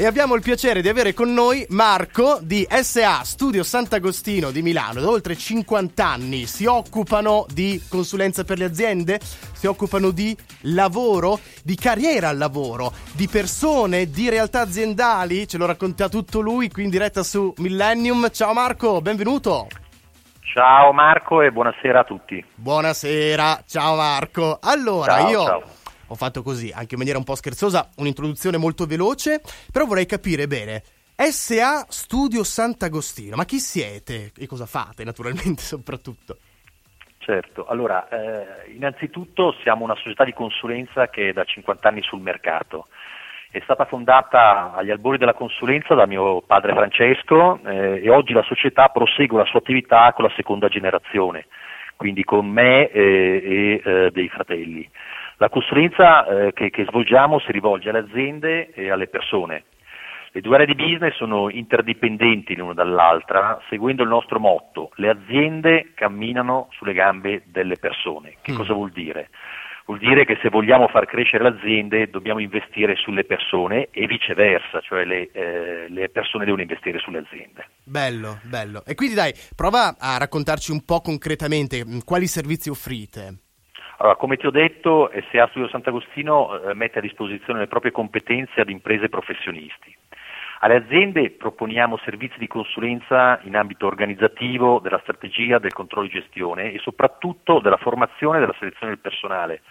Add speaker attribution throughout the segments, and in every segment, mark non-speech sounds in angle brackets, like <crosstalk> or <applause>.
Speaker 1: e abbiamo il piacere di avere con noi Marco di SA Studio Sant'Agostino di Milano. Da oltre 50 anni si occupano di consulenza per le aziende, si occupano di lavoro, di carriera al lavoro, di persone, di realtà aziendali. Ce lo racconta tutto lui qui in diretta su Millennium. Ciao Marco, benvenuto.
Speaker 2: Ciao Marco e buonasera a tutti.
Speaker 1: Buonasera, ciao Marco. Allora,
Speaker 2: ciao,
Speaker 1: io
Speaker 2: ciao.
Speaker 1: Ho fatto così, anche in maniera un po' scherzosa, un'introduzione molto veloce, però vorrei capire bene. SA Studio Sant'Agostino, ma chi siete e cosa fate naturalmente <laughs> soprattutto?
Speaker 2: Certo, allora, eh, innanzitutto siamo una società di consulenza che è da 50 anni sul mercato. È stata fondata agli albori della consulenza da mio padre Francesco eh, e oggi la società prosegue la sua attività con la seconda generazione, quindi con me eh, e eh, dei fratelli. La consulenza eh, che, che svolgiamo si rivolge alle aziende e alle persone. Le due aree di business sono interdipendenti l'una dall'altra, seguendo il nostro motto, le aziende camminano sulle gambe delle persone. Che
Speaker 1: Mm.
Speaker 2: cosa vuol dire? Vuol dire che se vogliamo far crescere le aziende dobbiamo investire sulle persone e viceversa, cioè le, eh, le persone devono investire sulle aziende.
Speaker 1: Bello, bello. E quindi dai, prova a raccontarci un po' concretamente mh, quali servizi offrite.
Speaker 2: Allora, come ti ho detto, SA Studio Sant'Agostino eh, mette a disposizione le proprie competenze ad imprese professionisti. Alle aziende proponiamo servizi di consulenza in ambito organizzativo, della strategia, del controllo di gestione e soprattutto della formazione e della selezione del personale,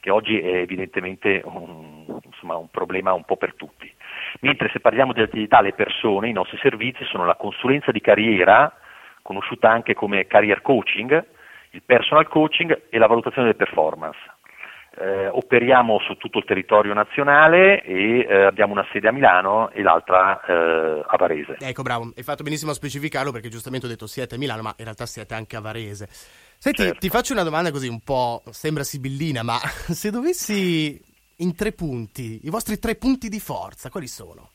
Speaker 2: che oggi è evidentemente un, insomma, un problema un po' per tutti. Mentre se parliamo di attività alle persone, i nostri servizi sono la consulenza di carriera, conosciuta anche come career coaching, il personal coaching e la valutazione delle performance. Eh, operiamo su tutto il territorio nazionale e eh, abbiamo una sede a Milano e l'altra eh, a Varese.
Speaker 1: Ecco, bravo, hai fatto benissimo a specificarlo perché giustamente ho detto siete a Milano, ma in realtà siete anche a Varese. Senti,
Speaker 2: Certo.
Speaker 1: ti faccio una domanda così un po', sembra sibillina, ma <laughs> se dovessi in tre punti, i vostri tre punti di forza, quali sono?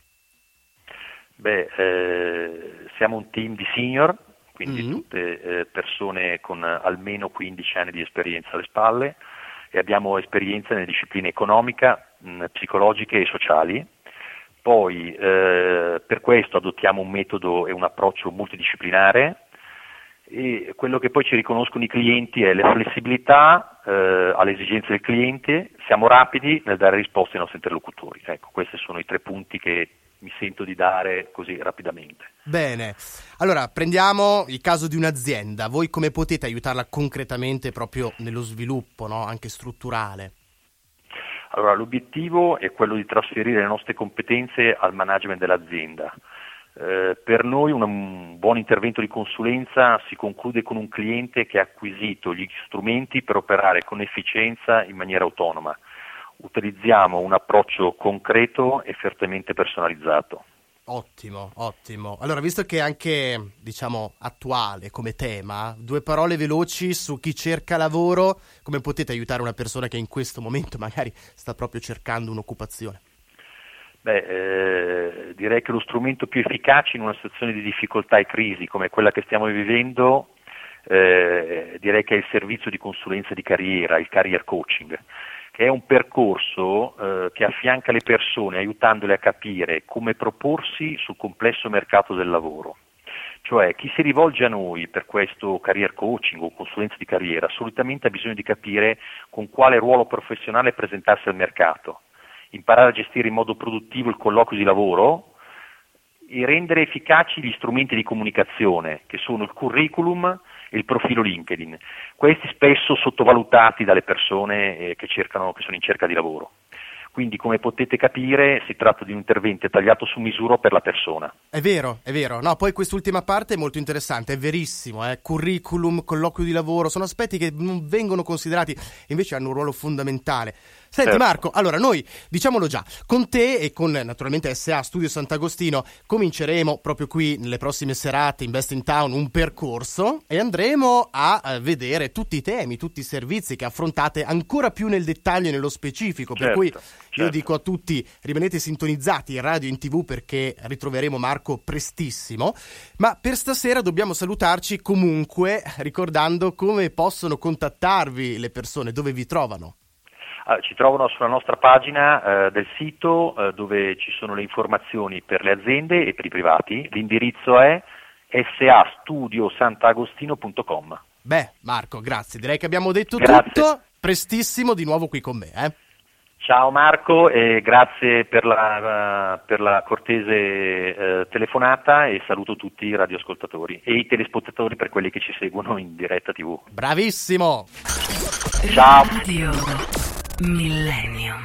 Speaker 2: Beh, eh, siamo un team di senior, quindi
Speaker 1: Mhm.
Speaker 2: tutte eh, persone con almeno 15 anni di esperienza alle spalle e abbiamo esperienza nelle discipline economica, mh, psicologiche e sociali. Poi eh, per questo adottiamo un metodo e un approccio multidisciplinare e quello che poi ci riconoscono i clienti è la flessibilità eh, alle esigenze del cliente, siamo rapidi nel dare risposte ai nostri interlocutori. Ecco, questi sono i tre punti che mi sento di dare così rapidamente.
Speaker 1: Bene, allora prendiamo il caso di un'azienda, voi come potete aiutarla concretamente proprio nello sviluppo, no? anche strutturale?
Speaker 2: Allora, l'obiettivo è quello di trasferire le nostre competenze al management dell'azienda. Eh, per noi un, un buon intervento di consulenza si conclude con un cliente che ha acquisito gli strumenti per operare con efficienza in maniera autonoma. Utilizziamo un approccio concreto e fortemente personalizzato.
Speaker 1: Ottimo, ottimo. Allora, visto che è anche, diciamo, attuale come tema, due parole veloci su chi cerca lavoro, come potete aiutare una persona che in questo momento <laughs> magari sta proprio cercando un'occupazione?
Speaker 2: Beh, eh, direi che lo strumento più efficace in una situazione di difficoltà e crisi come quella che stiamo vivendo, eh, direi che è il servizio di consulenza di carriera, il career coaching, che è un percorso eh, che affianca le persone aiutandole a capire come proporsi sul complesso mercato del lavoro. Cioè chi si rivolge a noi per questo career coaching o consulenza di carriera solitamente ha bisogno di capire con quale ruolo professionale presentarsi al mercato, imparare a gestire in modo produttivo il colloquio di lavoro rendere efficaci gli strumenti di comunicazione, che sono il curriculum e il profilo LinkedIn. Questi spesso sottovalutati dalle persone eh, che, cercano, che sono in cerca di lavoro. Quindi, come potete capire, si tratta di un intervento tagliato su misura per la persona.
Speaker 1: È vero, è vero. No, poi quest'ultima parte è molto interessante, è verissimo. Eh? Curriculum, colloquio di lavoro, sono aspetti che non vengono considerati, invece hanno un ruolo fondamentale. Senti
Speaker 2: Certo.
Speaker 1: Marco, allora noi, diciamolo già, con te e con naturalmente SA Studio Sant'Agostino cominceremo proprio qui nelle prossime serate in Best in Town un percorso e andremo a eh, vedere tutti i temi, tutti i servizi che affrontate ancora più nel dettaglio e nello specifico. Per
Speaker 2: Certo,
Speaker 1: cui io
Speaker 2: certo.
Speaker 1: dico a tutti rimanete sintonizzati in radio e in tv perché ritroveremo Marco prestissimo. Ma per stasera dobbiamo salutarci comunque ricordando come possono contattarvi le persone, dove vi trovano.
Speaker 2: Ah, ci trovano sulla nostra pagina eh, del sito eh, dove ci sono le informazioni per le aziende e per i privati. L'indirizzo è sastudiosant'agostino.com.
Speaker 1: Beh, Marco, grazie. Direi che abbiamo detto
Speaker 2: Grazie.
Speaker 1: tutto. Prestissimo di nuovo qui con me. Eh?
Speaker 2: Ciao Marco e grazie per la, per la cortese eh, telefonata e saluto tutti i radioascoltatori e i telespettatori per quelli che ci seguono in diretta TV.
Speaker 1: Bravissimo!
Speaker 2: Ciao!
Speaker 3: Radio Millennium.